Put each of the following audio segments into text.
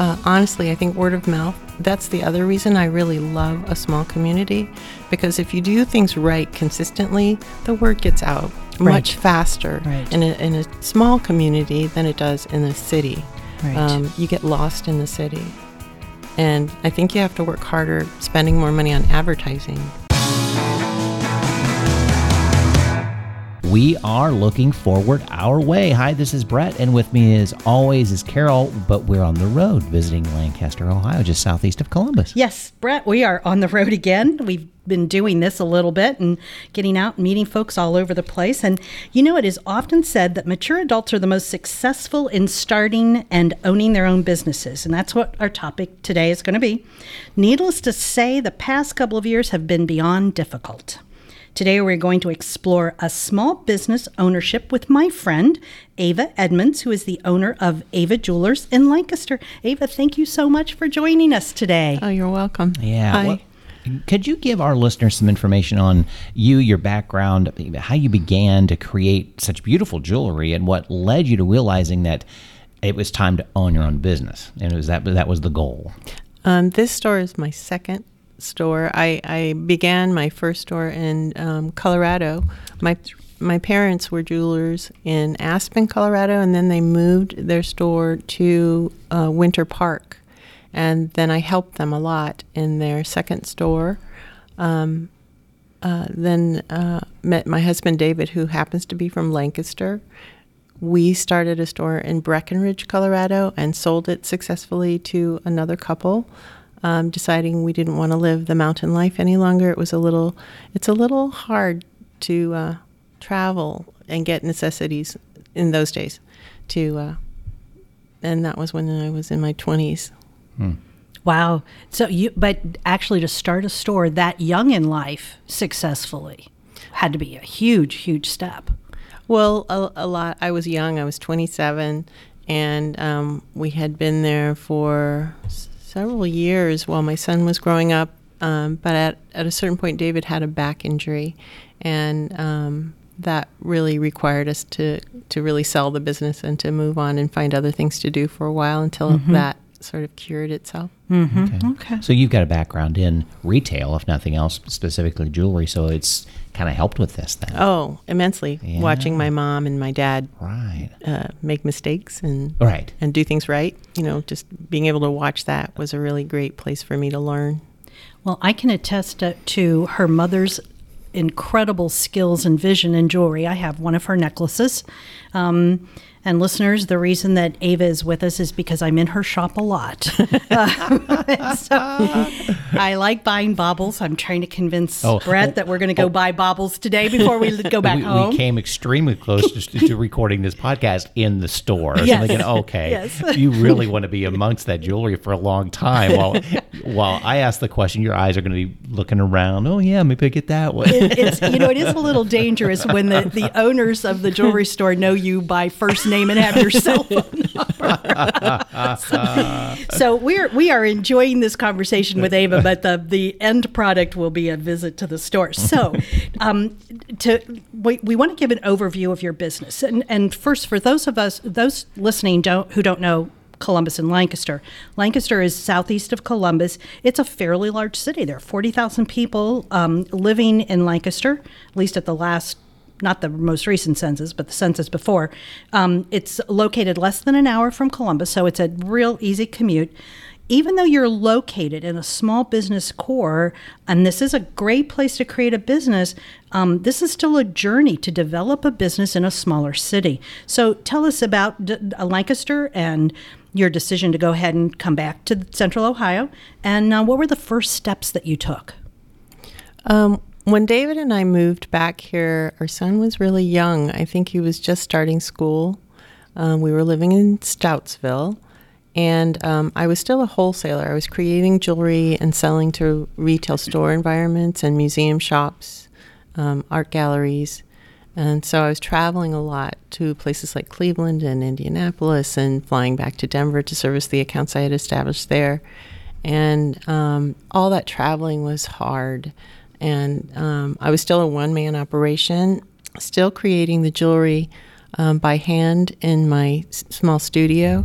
uh, honestly, I think word of mouth, that's the other reason I really love a small community because if you do things right consistently, the word gets out Right. much faster Right. in, a, in a small community than it does in a city. Right. Um, you get lost in the city. And I think you have to work harder spending more money on advertising. We are looking forward our way. Hi, this is Brett, and with me as always is Carol, but we're on the road visiting Lancaster, Ohio, just southeast of Columbus. Yes, Brett, we are on the road again. We've been doing this a little bit and getting out and meeting folks all over the place. And you know, it is often said that mature adults are the most successful in starting and owning their own businesses. And that's what our topic today is going to be. Needless to say, the past couple of years have been beyond difficult. Today, we're going to explore a small business ownership with my friend, Ava Edmonds, who is the owner of Ava Jewelers in Lancaster. Ava, thank you so much for joining us today. Oh, you're welcome. Yeah. Hi. well, could you give our listeners some information on you, your background, how you began to create such beautiful jewelry, and what led you to realizing that it was time to own your own business, and it was that that was the goal. Um, this store is my second store. I, I began my first store in um, Colorado. My my parents were jewelers in Aspen, Colorado, and then they moved their store to uh, Winter Park, and then I helped them a lot in their second store. Um, uh, then uh, met my husband David, who happens to be from Lancaster. We started a store in Breckenridge, Colorado, and sold it successfully to another couple. Um, deciding we didn't want to live the mountain life any longer. It was a little, it's a little hard to uh, travel and get necessities in those days. To, uh, and that was when I was in my twenties. Wow. So you, but actually, to start a store that young in life successfully had to be a huge, huge step. Well, a, a lot. I was young. I was 27, and um, we had been there for s- several years while my son was growing up. Um, but at, at a certain point, David had a back injury, and um, that really required us to to really sell the business and to move on and find other things to do for a while until that sort of cured itself. Okay. So you've got a background in retail, if nothing else, specifically jewelry. So it's kind of helped with this then, Oh, immensely! Watching my mom and my dad right? uh, make mistakes and Right. and do things right. You know, just being able to watch that was a really great place for me to learn. Well, I can attest to, to her mother's incredible skills and vision in jewelry. I have one of her necklaces. Um, and listeners, the reason that Ava is with us is because I'm in her shop a lot. Uh, so I like buying baubles. I'm trying to convince Oh, Brett oh, that we're going to go buy baubles today before we go back we, home. we came extremely close to, to recording this podcast in the store. So Yes. I'm thinking, okay, Yes. you really want to be amongst that jewelry for a long time. While while I ask the question, your eyes are going to be looking around. Oh yeah, maybe I get that one. It- it's you know it is a little dangerous when the, the owners of the jewelry store know you by first name and have your cell phone number. so, so we're we are enjoying this conversation with Ava, but the the end product will be a visit to the store. So, um, to we, we want to give an overview of your business, and and first for those of us those listening don't who don't know Columbus and Lancaster. Lancaster is southeast of Columbus. It's a fairly large city. There are 40,000 people um, living in Lancaster, at least at the last, not the most recent census, but the census before. Um, it's located less than an hour from Columbus, so it's a real easy commute. Even though you're located in a small business core, and this is a great place to create a business, um, this is still a journey to develop a business in a smaller city. So tell us about D- uh, Lancaster and your decision to go ahead and come back to Central Ohio, and uh, what were the first steps that you took? Um, when David and I moved back here, our son was really young. I think he was just starting school. Um, we were living in Stoutsville, and um, I was still a wholesaler. I was creating jewelry and selling to retail store environments and museum shops, um, art galleries. And so I was traveling a lot to places like Cleveland and Indianapolis and flying back to Denver to service the accounts I had established there. And um, all that traveling was hard. And um, I was still a one man operation, still creating the jewelry um, by hand in my s- small studio.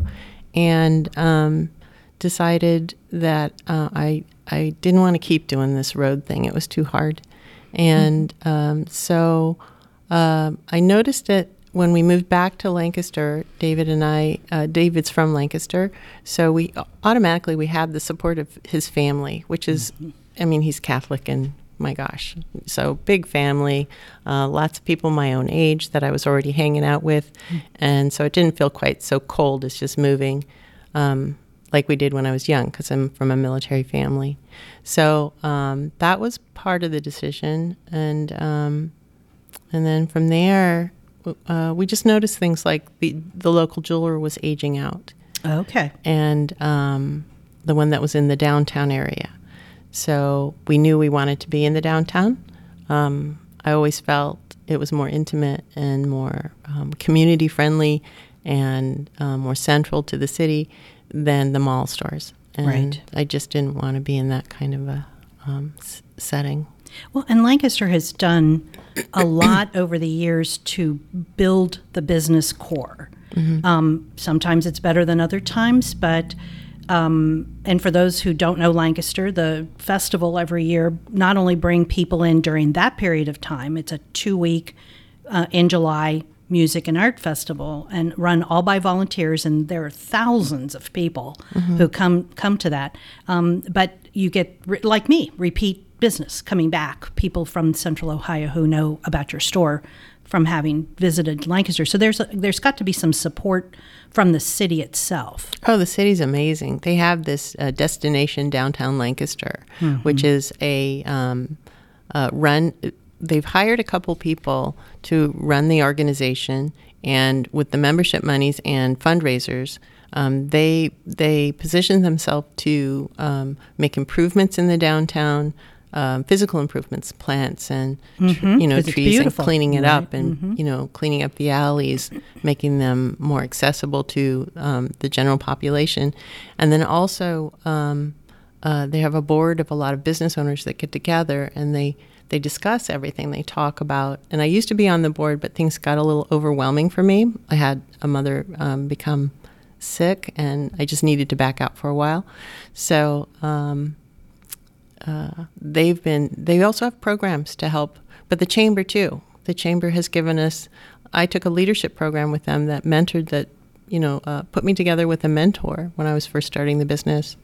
And um, decided that uh, I I didn't want to keep doing this road thing. It was too hard, and um, so um I noticed it when we moved back to Lancaster. David and I, uh, David's from Lancaster, so we automatically we had the support of his family, which is, I mean, he's Catholic and. My gosh. So, big family, uh, lots of people my own age that I was already hanging out with. And so it didn't feel quite so cold as just moving um, like we did when I was young because I'm from a military family. So um, that was part of the decision, and um, and then from there, uh, we just noticed things like the the local jeweler was aging out, Okay. and um, the one that was in the downtown area. So we knew we wanted to be in the downtown. Um, I always felt it was more intimate and more um, community friendly and um, more central to the city than the mall stores. And Right. I just didn't want to be in that kind of a um, s- setting. Well, and Lancaster has done a lot over the years to build the business core. Um, sometimes it's better than other times, but um, and for those who don't know Lancaster, the festival every year not only bring people in during that period of time. It's a two week uh, in July music and art festival and run all by volunteers and there are thousands of people who come come to that um, but you get like me repeat business coming back people from central ohio who know about your store from having visited lancaster so there's a, there's got to be some support from the city itself Oh, the city's amazing. They have this uh, destination downtown Lancaster, which is a um, uh, run. They've hired a couple people to run the organization, and with the membership monies and fundraisers, um, they they position themselves to um, make improvements in the downtown. Um, physical improvements, plants, and tr- you know trees, and cleaning it right? up, and you know cleaning up the alleys, making them more accessible to um, the general population, and then also um, uh, they have a board of a lot of business owners that get together and they they discuss everything they talk about. And I used to be on the board, but things got a little overwhelming for me. I had a mother um, become sick, and I just needed to back out for a while. So. Uh, they've been they also have programs to help but the chamber too. The chamber has given us i took a leadership program with them that mentored that you know uh, put me together with a mentor when i was first starting the business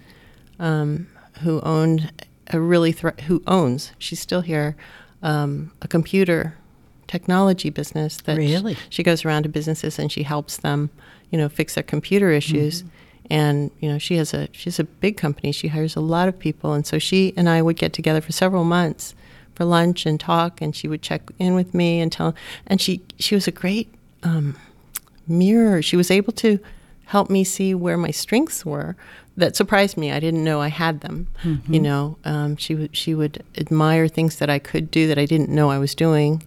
um, who owned a really who owns she's still here um, a computer technology business that Really? she goes around to businesses and she helps them you know fix their computer issues and you know she has a she's a big company. She hires a lot of people. And so she and i would get together for several months for lunch and talk and she would check in with me and tell and she she was a great um, mirror. She was able to help me see where my strengths were that surprised me. I didn't know i had them you know? Um, she would she would admire things that i could do that i didn't know i was doing.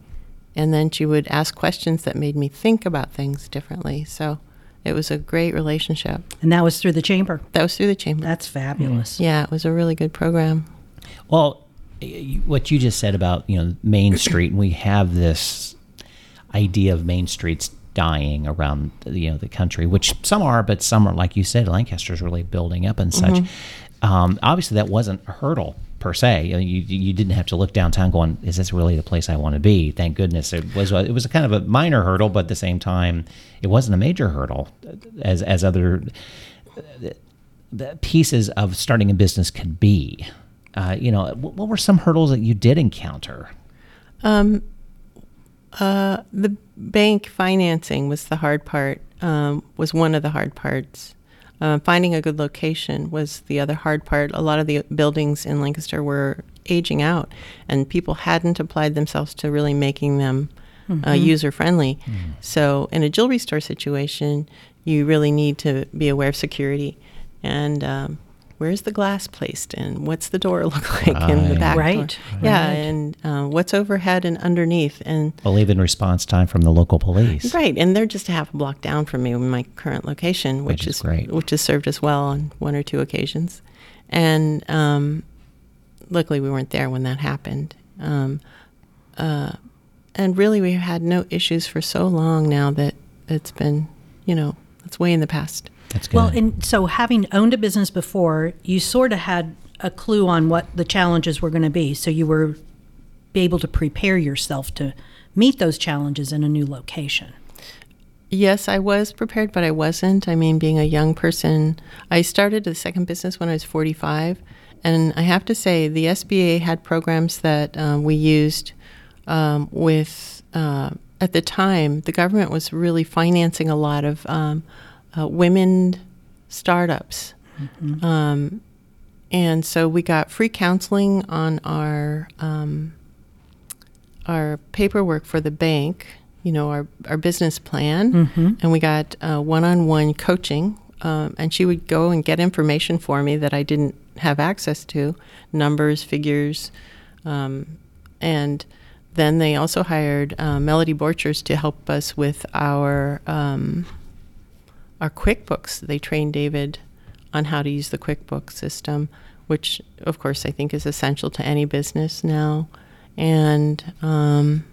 And then she would ask questions that made me think about things differently. So it was a great relationship. And that was through the chamber. That was through the chamber. That's fabulous. Yeah it was a really good program. Well, what you just said about you know Main Street, and we have this idea of Main Streets dying around you know the country, which some are, but some are like you said, Lancaster's really building up and such. Um, obviously, that wasn't a hurdle per se. You, you didn't have to look downtown going, is this really the place I want to be? Thank goodness it was. It was a kind of a minor hurdle, but at the same time, it wasn't a major hurdle as as other the pieces of starting a business could be. Uh, you know, what, what were some hurdles that you did encounter? the bank financing was the hard part um, was one of the hard parts uh, finding a good location was the other hard part. A lot of the buildings in lancaster were aging out and people hadn't applied themselves to really making them uh, user friendly so in a jewelry store situation you really need to be aware of security. And um, where's the glass placed and what's the door look like in the Right. back door? Right, yeah right. and um, what's overhead and underneath and Well, even response time from the local police. Right, and they're just a half a block down from me in my current location, which, Which is great. which has served us well on one or two occasions. And um, luckily, we weren't there when that happened. Um, uh, and really, we've had no issues for so long now that it's been, you know, it's way in the past. That's good. Well, and so having owned a business before, you sort of had a clue on what the challenges were going to be. So you were able to prepare yourself to meet those challenges in a new location. Yes, I was prepared, but I wasn't. I mean, being a young person, I started a second business when I was 45. And I have to say, the SBA had programs that um, we used um, with, uh, at the time, the government was really financing a lot of um, uh, women startups. Um, and so we got free counseling on our um, our paperwork for the bank, you know, our, our business plan, and we got uh, one-on-one coaching. Um, and she would go and get information for me that I didn't have access to, numbers, figures, um, and then they also hired uh, Melody Borchers to help us with our our QuickBooks. They trained David on how to use the QuickBooks system, which, of course, I think is essential to any business now. And um,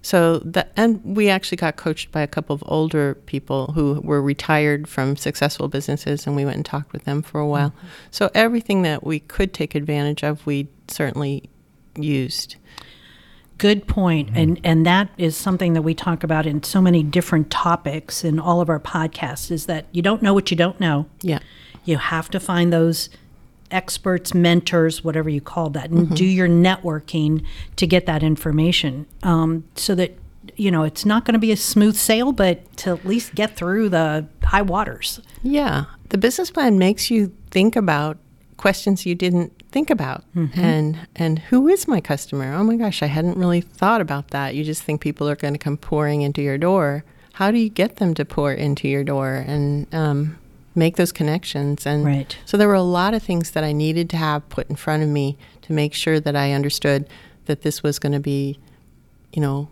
so that, and we actually got coached by a couple of older people who were retired from successful businesses, and we went and talked with them for a while. So everything that we could take advantage of, we certainly used. Good point. And and that is something that we talk about in so many different topics in all of our podcasts is that you don't know what you don't know. Yeah. You have to find those experts, mentors, whatever you call that, and do your networking to get that information um, so that, you know, it's not going to be a smooth sail, but to at least get through the high waters. Yeah, the business plan makes you think about questions you didn't think about, and and who is my customer? Oh my gosh, I hadn't really thought about that. You just think people are going to come pouring into your door. How do you get them to pour into your door and um, make those connections? And Right. so there were a lot of things that I needed to have put in front of me to make sure that I understood that this was going to be, you know,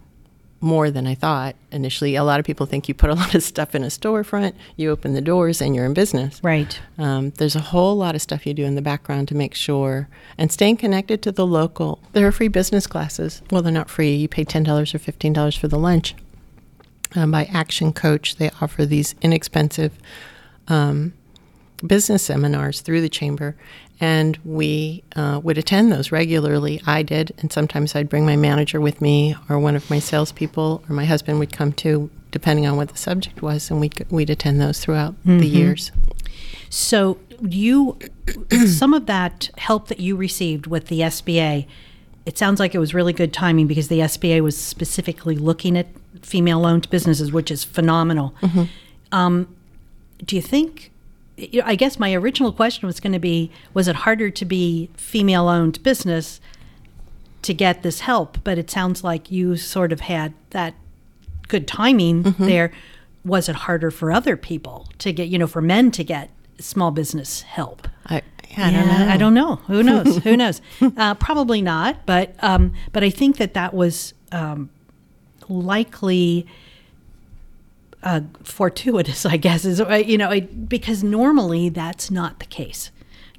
more than I thought initially. A lot of people think you put a lot of stuff in a storefront, you open the doors, and you're in business. Right. Um, there's a whole lot of stuff you do in the background to make sure and staying connected to the local. There are free business classes. Well, they're not free. You pay ten dollars or fifteen dollars for the lunch. Um, by Action Coach, they offer these inexpensive um, business seminars through the chamber, and we uh, would attend those regularly. I did, and sometimes I'd bring my manager with me, or one of my salespeople, or my husband would come too, depending on what the subject was, and we'd we'd attend those throughout the years. So you, some of that help that you received with the SBA, it sounds like it was really good timing because the SBA was specifically looking at female-owned businesses, which is phenomenal. Um, do you think? I guess my original question was going to be: Was it harder to be female-owned business to get this help? But it sounds like you sort of had that good timing there. Was it harder for other people to get, you know, for men to get small business help? I, I don't know. I don't know. Who knows? Who knows? Uh, probably not. But um, but I think that that was um, likely uh, fortuitous. I guess is uh, you know it, because normally that's not the case.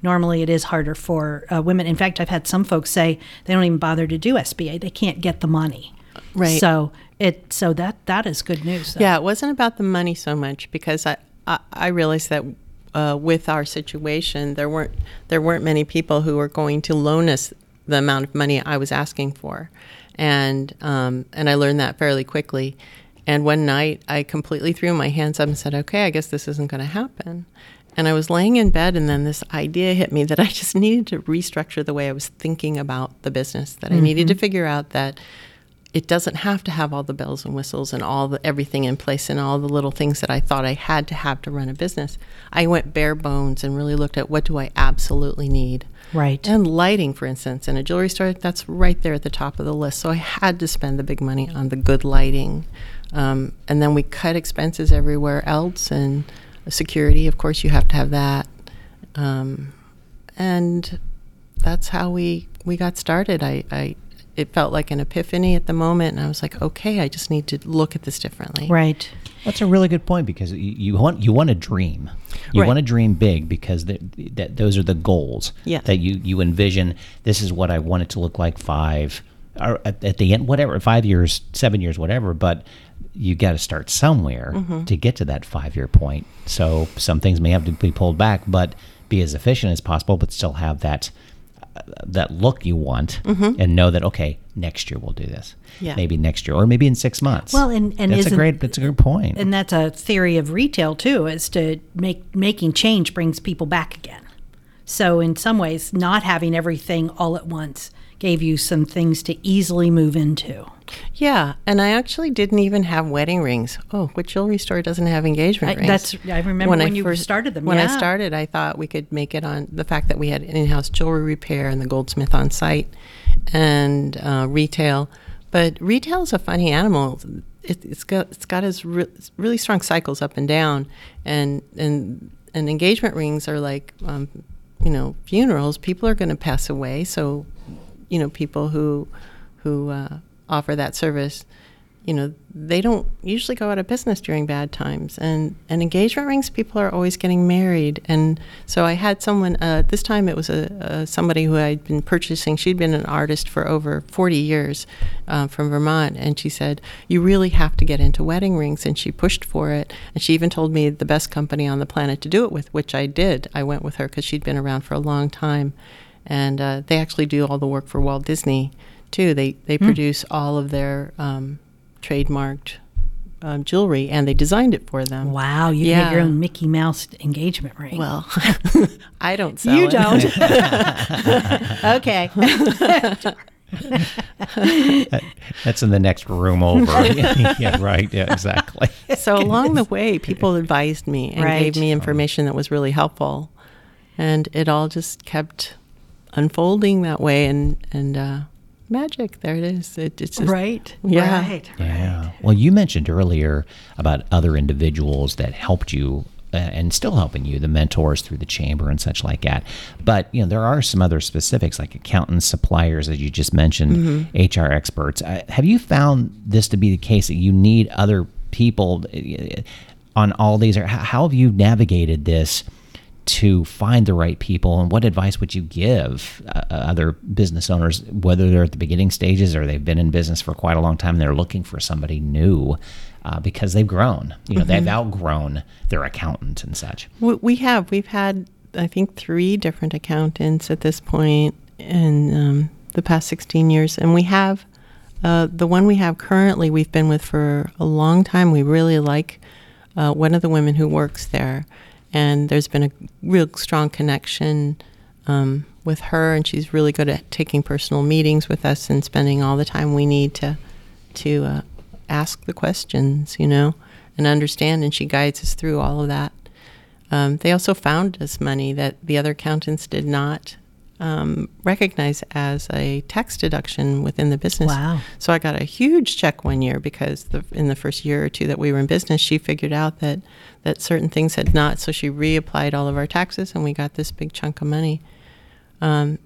Normally it is harder for uh, women. In fact, I've had some folks say they don't even bother to do SBA. They can't get the money. Right. So it so that that is good news. though. Yeah, it wasn't about the money so much because I I, I realized that uh, with our situation, there weren't there weren't many people who were going to loan us the amount of money I was asking for, and um, and I learned that fairly quickly. And one night, I completely threw my hands up and said, "Okay, I guess this isn't going to happen." And I was laying in bed, and then this idea hit me that I just needed to restructure the way I was thinking about the business. That I needed to mm-hmm. figure out that it doesn't have to have all the bells and whistles and all the everything in place and all the little things that I thought I had to have to run a business. I went bare bones and really looked at what do I absolutely need. Right. And lighting, for instance, in a jewelry store, that's right there at the top of the list. So I had to spend the big money on the good lighting. Um, and then we cut expenses everywhere else and security, of course, you have to have that. Um, and that's how we, we got started. I, I, it felt like an epiphany at the moment, and I was like, okay, I just need to look at this differently. Right. That's a really good point because you, you want you want to dream. You Right. want to dream big because that, that those are the goals Yes. that you you envision. This is what I want it to look like five, or at, at the end, whatever, five years, seven years, whatever. But you got to start somewhere Mm-hmm. to get to that five year point. So some things may have to be pulled back, but be as efficient as possible, but still have that uh, that look you want, and know that okay, next year we'll do this. Mm-hmm. Yeah. Maybe next year, or maybe in six months. Well, and- and that's a great that's a good point. and that's a theory of retail too is to make making change brings people back again so in some ways not having everything all at once gave you some things to easily move into Yeah, and I actually didn't even have wedding rings. Oh, what jewelry store doesn't have engagement I- rings? that's- I remember when I you started them, When I started, I thought we could make it on the fact that we had in-house jewelry repair and the goldsmith on site, and uh, retail. But retail is a funny animal. It, it's got it's got its re- really strong cycles up and down, and and and engagement rings are like, um, you know, funerals. People are going to pass away, so you know, people who who uh, offer that service, you know, they don't usually go out of business during bad times. And and engagement rings, people are always getting married. And so I had someone. Uh, this time it was a, a somebody who I'd been purchasing. She'd been an artist for over forty years uh, from Vermont, and she said, "You really have to get into wedding rings." And she pushed for it. And she even told me the best company on the planet to do it with, which I did. I went with her because she'd been around for a long time and uh, they actually do all the work for Walt Disney too. They they produce all of their um, trademarked um, jewelry, and they designed it for them. wow you can get your own mickey mouse engagement ring Well, I don't sell you it. don't okay That's in the next room over. yeah, right. Yeah, exactly. so along the way, people advised me and Right. gave me information that was really helpful, and it all just kept unfolding that way. And and uh, magic, there it is. It, it's just, right Yeah. right Yeah. Well, you mentioned earlier about other individuals that helped you uh, and still helping you, the mentors through the chamber and such like that. But you know, there are some other specifics like accountants, suppliers, as you just mentioned, HR experts. Uh, have you found this to be the case that you need other people uh, on all these? Or how have you navigated this? To find the right people and what advice would you give uh, other business owners whether they're at the beginning stages or they've been in business for quite a long time and they're looking for somebody new uh, because they've grown you know they've outgrown their accountant and such We, we have. We've had, I think, three different accountants at this point in um, the past 16 years. And we have uh, the one we have currently, we've been with for a long time. We really like uh, one of the women who works there. And there's been a real strong connection um, with her. And she's really good at taking personal meetings with us and spending all the time we need to, to uh, ask the questions, you know, and understand. And she guides us through all of that. Um, they also found us money that the other accountants did not um, recognize as a tax deduction within the business. Wow. So I got a huge check one year because the, in the first year or two that we were in business, she figured out that that certain things had not. So she reapplied all of our taxes, and we got this big chunk of money. Um,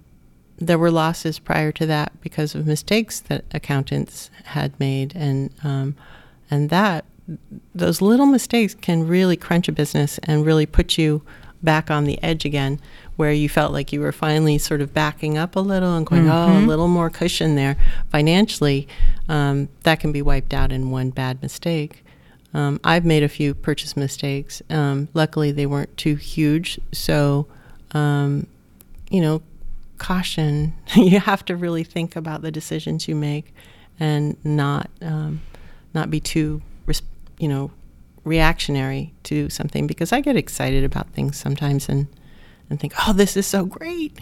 there were losses prior to that because of mistakes that accountants had made, and um, and that those little mistakes can really crunch a business and really put you back on the edge again, where you felt like you were finally sort of backing up a little and going, oh, a little more cushion there financially. Um, that can be wiped out in one bad mistake. Um, I've made a few purchase mistakes. Um, luckily, they weren't too huge, so um, you know, caution. you have to really think about the decisions you make, and not um, not be too, you know, reactionary to something. Because I get excited about things sometimes, and and think, oh, this is so great,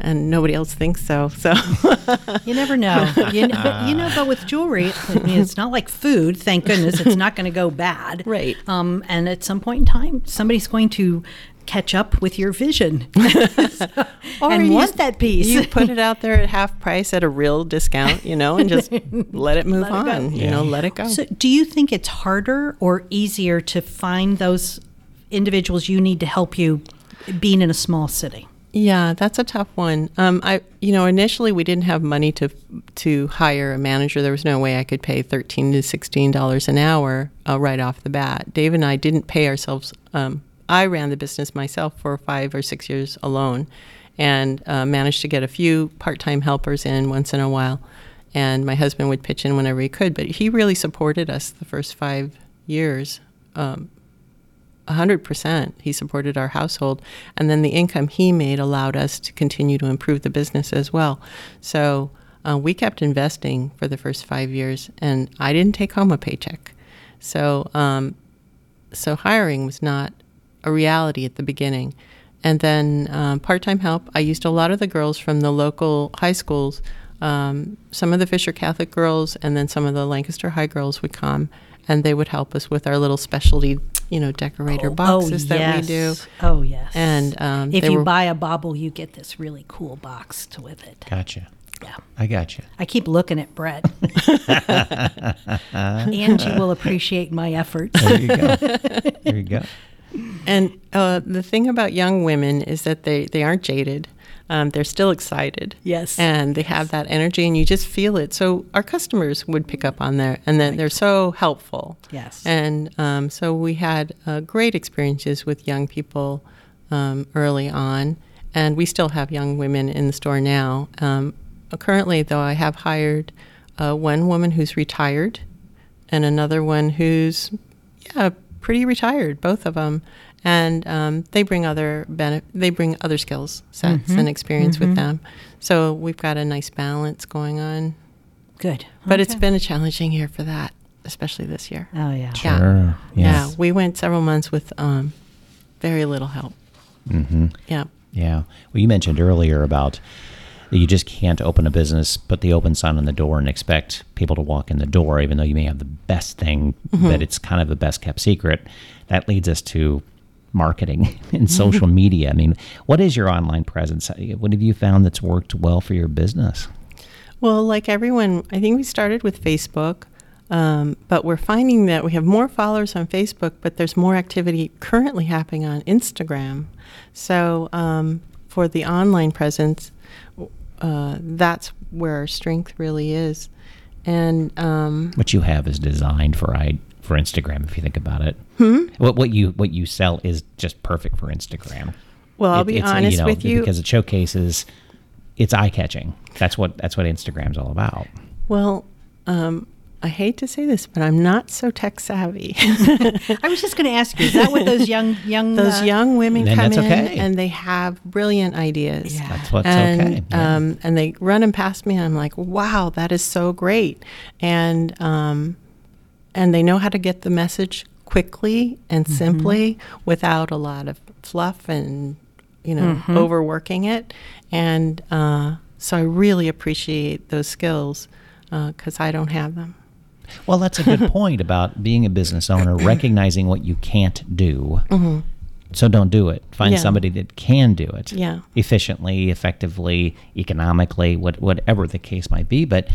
and nobody else thinks so. So You never know. You, kn- but, you know, but with jewelry, I mean, it's not like food. Thank goodness, it's not going to go bad. Right. Um, and at some point in time, somebody's going to catch up with your vision Or and you- want that piece. you put it out there at half price at a real discount, you know, and just let it move Let it go. on. You know, let it go. So, do you think it's harder or easier to find those individuals you need to help you being in a small city? Yeah, that's a tough one. Um, I, you know, initially we didn't have money to to hire a manager. There was no way I could pay thirteen to sixteen dollars an hour uh, right off the bat. Dave and I didn't pay ourselves. Um, I ran the business myself for five or six years alone, and uh, managed to get a few part time helpers in once in a while, and my husband would pitch in whenever he could. But he really supported us the first five years. Um, 100% he supported our household. And then the income he made allowed us to continue to improve the business as well. So uh, we kept investing for the first five years and i didn't take home a paycheck. So um, so hiring was not a reality at the beginning. And then um, part-time help i used a lot of the girls from the local high schools. Um, some of the fisher catholic girls and then some of the lancaster high girls would come and they would help us with our little specialty you know decorator boxes oh, that yes. we do Oh yes. and um, if you were- buy a bauble, you get this really cool box to with it. Gotcha. Yeah. I got gotcha. I keep looking at Brett. Angie will appreciate my efforts. There you go. there you go. And uh, the thing about young women is that they, they aren't jaded. Um, they're still excited. Yes. And they have that energy, and you just feel it. So our customers would pick up on that, and then they're so helpful. Yes. And um, so we had uh, great experiences with young people um, early on, and we still have young women in the store now. Um, currently, though, I have hired uh, one woman who's retired, and another one who's yeah pretty retired, both of them, and um, they bring other bene- they bring other skills sets and experience with them. So we've got a nice balance going on. Good. But it's been a challenging year for that, especially this year. Oh yeah. Yeah. Sure. Yeah, Yes. we went several months with um, very little help. Mm-hmm. Yeah. Yeah. Well, you mentioned earlier about you just can't open a business, put the open sign on the door, and expect people to walk in the door, even though you may have the best thing, but it's kind of the best kept secret. That leads us to marketing and social media. I mean, what is your online presence? What have you found that's worked well for your business? Well, like everyone, I think we started with Facebook, um, but we're finding that we have more followers on Facebook, but there's more activity currently happening on Instagram. So um, for the online presence, uh, that's where our strength really is. And um, What you have is designed for I for Instagram. If you think about it, Hmm? what what you what you sell is just perfect for Instagram. well, I'll It- be it's, honest know, with you. because it showcases it's eye catching. That's what that's what Instagram's all about. well, um, I hate to say this, but I'm not so tech savvy. I was just going to ask you, is that what those young young Those uh, young women come that's in okay. and they have brilliant ideas. Yeah. That's what's and, okay. Yeah. Um, and they run them past me, and I'm like, "Wow, that is so great!" And um, and they know how to get the message quickly and Mm-hmm. simply without a lot of fluff and you know Mm-hmm. overworking it. And uh, so I really appreciate those skills because I don't have them. Well, that's a good point about being a business owner, recognizing what you can't do. So don't do it. Find Mm-hmm. Yeah. somebody that can do it Yeah. efficiently, effectively, economically, what, whatever the case might be. But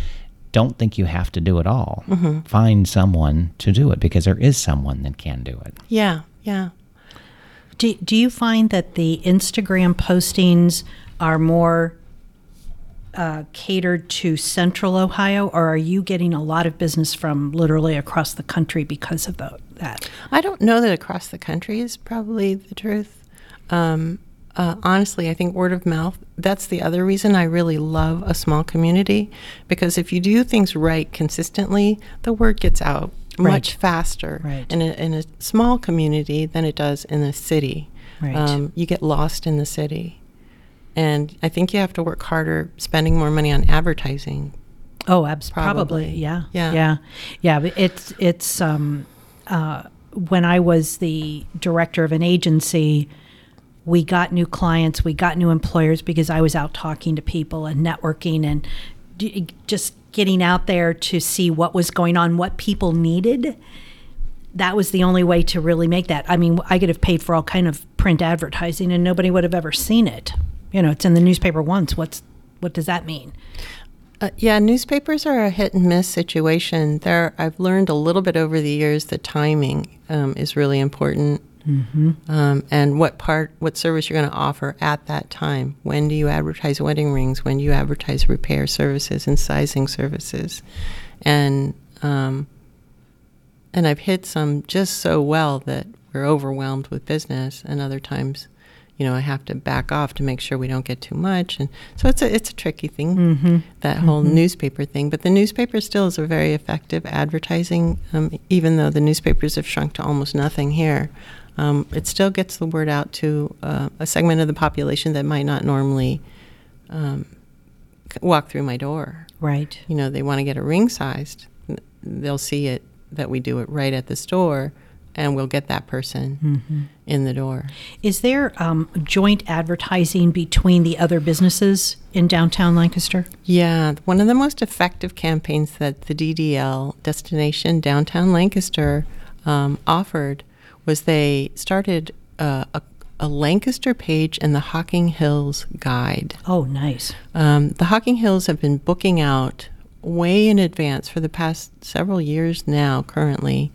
don't think you have to do it all. Mm-hmm. Find someone to do it because there is someone that can do it. Yeah, yeah. Do, do you find that the Instagram postings are more uh, catered to central Ohio, or are you getting a lot of business from literally across the country because of tho- that? I don't know that across the country is probably the truth. Um, uh, honestly, I think word of mouth, that's the other reason I really love a small community because if you do things right consistently, the word gets out much faster Right. in, a, in a small community than it does in a city. Right. Um, you get lost in the city. And I think you have to work harder spending more money on advertising. Oh, abs- probably. Probably. Yeah. Yeah. Yeah. Yeah. But it's, it's, um, uh, when I was the director of an agency, we got new clients, we got new employers because I was out talking to people and networking and d- just getting out there to see what was going on, what people needed. That was the only way to really make that. I mean, I could have paid for all kind of print advertising and nobody would have ever seen it. You know, it's in the newspaper once. What's what does that mean? Uh, yeah, newspapers are a hit and miss situation. There, I've learned a little bit over the years that timing um, is really important, mm-hmm. um, and what part, what service you're going to offer at that time. When do you advertise wedding rings? When do you advertise repair services and sizing services? And um, and I've hit some just so well that we're overwhelmed with business, and other times, you know, I have to back off to make sure we don't get too much. And so it's a it's a tricky thing, that whole newspaper thing. But the newspaper still is a very effective advertising, um, even though the newspapers have shrunk to almost nothing here. Um, it still gets the word out to uh, a segment of the population that might not normally um, walk through my door. Right. You know, they want to get a ring sized. They'll see it that we do it right at the store, and we'll get that person in the door. Is there um, joint advertising between the other businesses in downtown Lancaster? Yeah, one of the most effective campaigns that the DDL Destination Downtown Lancaster um, offered was they started uh, a, a Lancaster page in the Hocking Hills Guide. Oh, nice. Um, the Hocking Hills have been booking out way in advance for the past several years now, currently.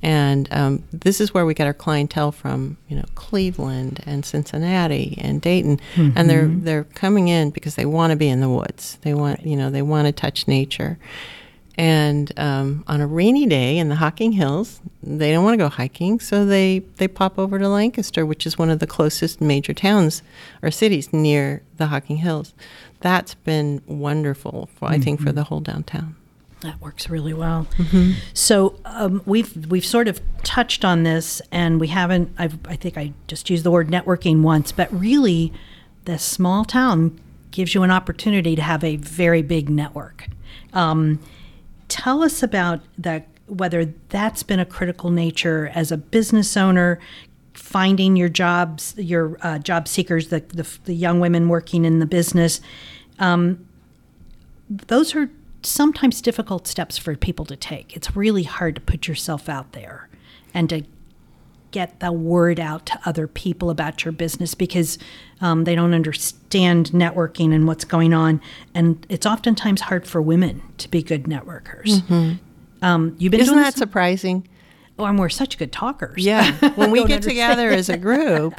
And um, this is where we get our clientele from, you know, Cleveland and Cincinnati and Dayton, and they're they're coming in because they want to be in the woods. They want, you know, they want to touch nature. And um, on a rainy day in the Hocking Hills, they don't want to go hiking, so they, they pop over to Lancaster, which is one of the closest major towns or cities near the Hocking Hills. That's been wonderful, for, I think, for the whole downtown. That works really well. So um, we've we've sort of touched on this, and we haven't. I've, I think I just used the word networking once, but really, this small town gives you an opportunity to have a very big network. Um, tell us about that. Whether that's been a critical nature as a business owner, finding your jobs, your uh, job seekers, the, the the young women working in the business those are sometimes difficult steps for people to take. It's really hard to put yourself out there and to get the word out to other people about your business because um, they don't understand networking and what's going on. And it's oftentimes hard for women to be good networkers. Um, you've been Isn't doing that surprising? Oh, and we're such good talkers. Yeah. When we get understand. together as a group,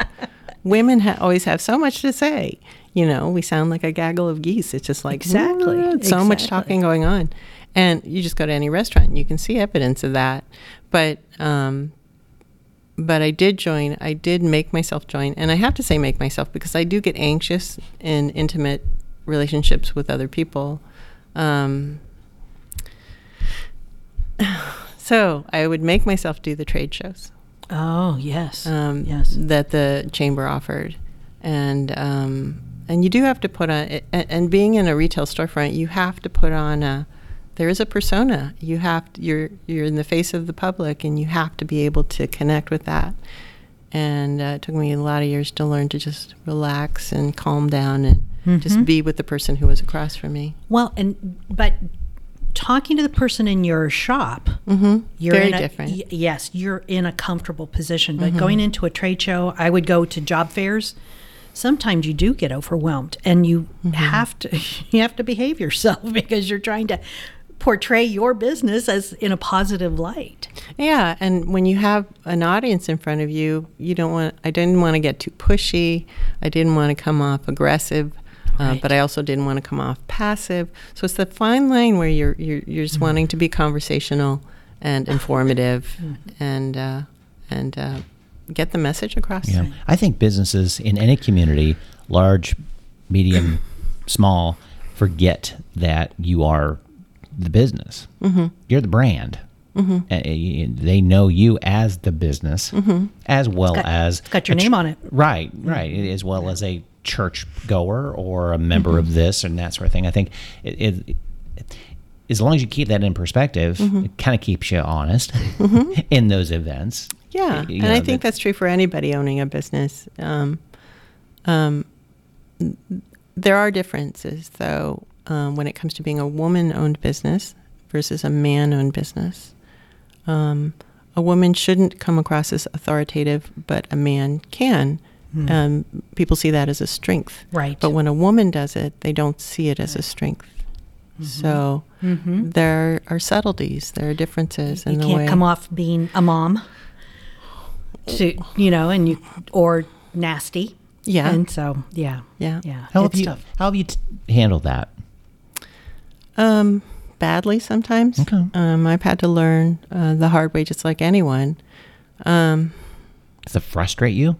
women ha- always have so much to say. You know, we sound like a gaggle of geese. It's just like Exactly. So much talking going on, and you just go to any restaurant and you can see evidence of that. But um, but I did join. I did make myself join, and I have to say make myself because I do get anxious in intimate relationships with other people. Um, so I would make myself do the trade shows Oh, yes. um, yes. that the chamber offered, and um, and you do have to put on. And, and being in a retail storefront, you have to put on a. There is a persona. You have to, you're you're in the face of the public, and you have to be able to connect with that. And uh, it took me a lot of years to learn to just relax and calm down and Mm-hmm. just be with the person who was across from me. Well, and but talking to the person in your shop, Mm-hmm. you're Very in a, different. y- yes, you're in a comfortable position. But Mm-hmm. going into a trade show, I would go to job fairs. Sometimes you do get overwhelmed, and you Mm-hmm. have to you have to behave yourself because you're trying to portray your business as in a positive light. Yeah, and when you have an audience in front of you, you don't want. I didn't want to get too pushy. I didn't want to come off aggressive, uh, Right. but I also didn't want to come off passive. So it's the fine line where you're you're, you're just wanting to be conversational and informative, and uh, and uh, get the message across. Yeah. I think businesses in any community, large, medium, small, forget that you are the business. Mm-hmm. You're the brand. Mm-hmm. they know you as the business, as well got- as it's got your a name on it. Right, right. As well as a church goer or a member of this and that sort of thing. I think it, it, it as long as you keep that in perspective, it kind of keeps you honest in those events. Yeah, You and I think that- that's true for anybody owning a business. Um, um, there are differences, though, um, when it comes to being a woman-owned business versus a man-owned business. Um, a woman shouldn't come across as authoritative, but a man can. Um, people see that as a strength, Right. But when a woman does it, they don't see it as a strength. So there are subtleties, there are differences in you the can't way. come off being a mom to you know and you or nasty Yeah. and so yeah Yeah. yeah How it's have you, tough how have you t- handled that? Um, badly sometimes. Okay. Um, I've had to learn uh, the hard way, just like anyone. Um, Does it frustrate you?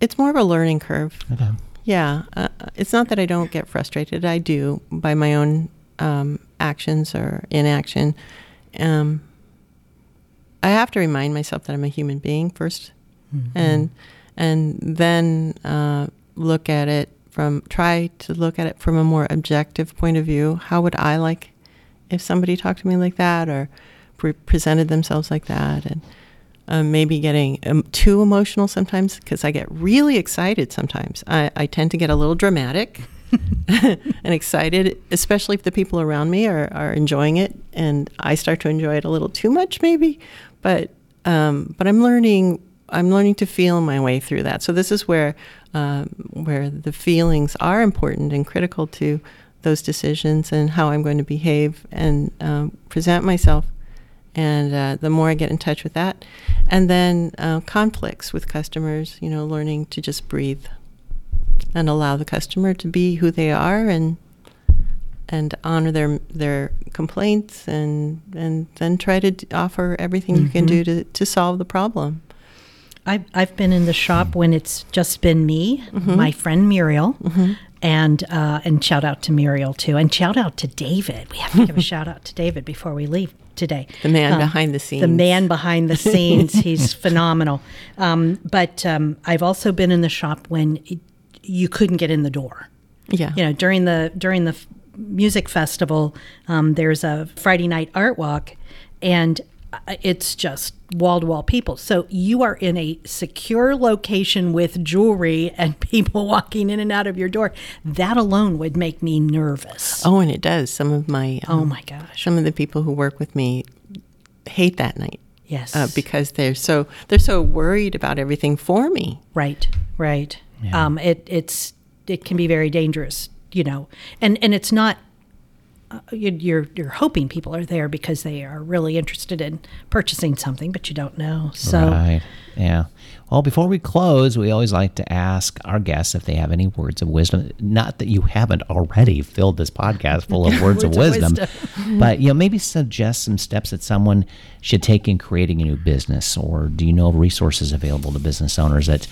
it's more of a learning curve. Okay. Yeah, uh, it's not that I don't get frustrated. I do by my own um, actions or inaction. Um, I have to remind myself that I'm a human being 1st and and then uh, look at it from try to look at it from a more objective point of view. How would I like if somebody talked to me like that or pre- presented themselves like that and um, maybe getting um, too emotional sometimes because I get really excited sometimes. I, I tend to get a little dramatic and excited, especially if the people around me are, are enjoying it and I start to enjoy it a little too much, maybe. But um, but I'm learning. I'm learning to feel my way through that. So this is where um, where the feelings are important and critical to those decisions and how I'm going to behave and um, present myself. And uh, the more I get in touch with that, and then uh, conflicts with customers, you know, learning to just breathe and allow the customer to be who they are and and honor their their complaints and and then try to d- offer everything you can do to, to solve the problem. I've, I've been in the shop when it's just been me, my friend Muriel, and uh, and shout out to Muriel too, and shout out to David. We have to give a shout out to David before we leave today. The man Um, behind the scenes. The man behind the scenes. He's phenomenal. Um, but um, I've also been in the shop when it, you couldn't get in the door Yeah. you know during the during the f- music festival um, there's a friday night art walk and uh, it's just wall to wall people so you are in a secure location with jewelry and people walking in and out of your door that alone would make me nervous Oh, and it does. Some of my oh um, my gosh some of the people who work with me hate that night yes uh, because they're so they're so worried about everything for me. Right, right. Um, it it's it can be very dangerous, you know, and and it's not. Uh, you- you're you're hoping people are there because they are really interested in purchasing something, but you don't know. So Right. Yeah. Well, before we close, we always like to ask our guests if they have any words of wisdom. Not that you haven't already filled this podcast full of words, of Words of wisdom, wisdom. but you know, maybe suggest some steps that someone should take in creating a new business, or do you know resources available to business owners that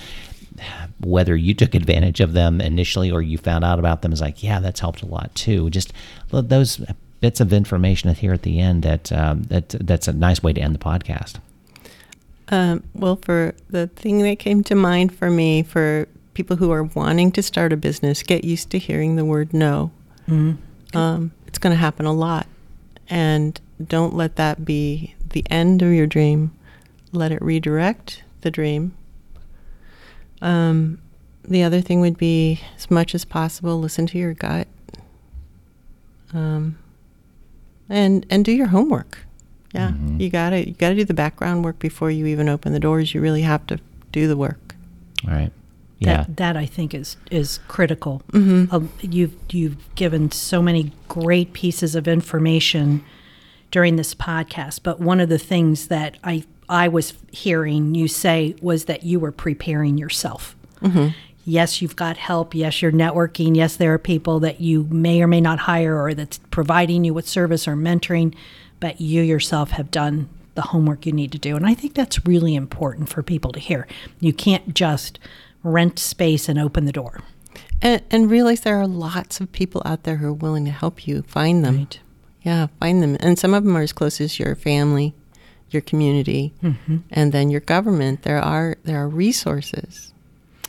whether you took advantage of them initially or you found out about them is like, yeah, that's helped a lot too. Just those bits of information here at the end that um, that that's a nice way to end the podcast. Um, well, for the thing that came to mind for me, for people who are wanting to start a business, get used to hearing the word no. Um, it's going to happen a lot. And don't let that be the end of your dream. Let it redirect the dream. Um, the other thing would be, as much as possible, listen to your gut. Um, and and do your homework. Yeah, you gotta you gotta do the background work before you even open the doors. You really have to do the work. All right. Yeah. that that I think is is critical. Um, you've you've given so many great pieces of information during this podcast, but one of the things that I I was hearing you say was that you were preparing yourself. Mm-hmm. Yes, you've got help. Yes, you're networking. Yes, there are people that you may or may not hire or that's providing you with service or mentoring, but you yourself have done the homework you need to do. And I think that's really important for people to hear. You can't just rent space and open the door. And, and realize there are lots of people out there who are willing to help you find them. Right. Yeah, find them. And some of them are as close as your family, your community, Mm-hmm. and then your government. There are there are resources.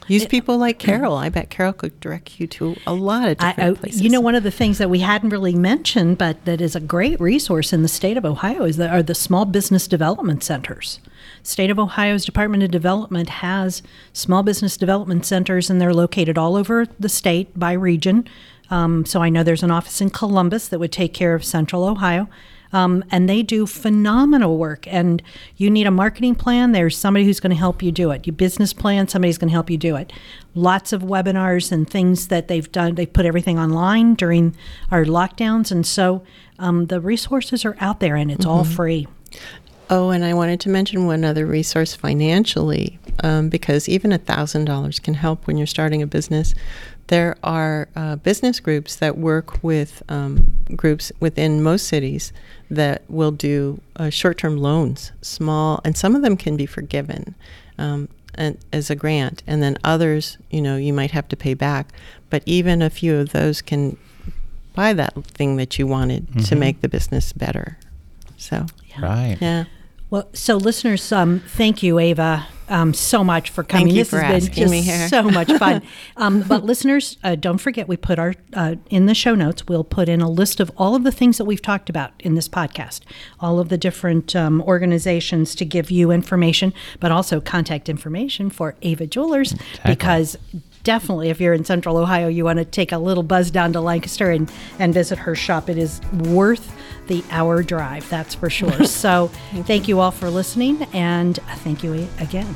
Use people like Carol. I bet Carol could direct you to a lot of I, different I- places. you know, one of the things that we hadn't really mentioned, but that is a great resource in the state of Ohio, is the, are the small business development centers. State of Ohio's Department of Development has small business development centers, and they're located all over the state by region. Um, so I know there's an office in Columbus that would take care of Central Ohio. Um, and they do phenomenal work. And you need a marketing plan, there's somebody who's going to help you do it. Your business plan, somebody's going to help you do it. Lots of webinars and things that they've done. They put everything online during our lockdowns. And so um, the resources are out there and it's all free. Oh, and I wanted to mention one other resource financially, um, because even a thousand dollars can help when you're starting a business. There are uh, business groups that work with um, groups within most cities that will do uh, short-term loans, small, and some of them can be forgiven. Um, an, as a grant, and then others, you know, you might have to pay back. But even a few of those can buy that thing that you wanted to Mm-hmm. make the business better. So, Right. yeah. Well, so listeners, um, thank you, Ava, um, so much for coming. you this for has been just so much fun. um, but listeners, uh, don't forget we put our uh, in the show notes. We'll put in a list of all of the things that we've talked about in this podcast, all of the different um, organizations to give you information, but also contact information for Ava Jewelers because. Definitely, if you're in Central Ohio, you want to take a little buzz down to Lancaster and, and visit her shop. It is worth the hour drive, that's for sure. so, thank you all for listening, and thank you again.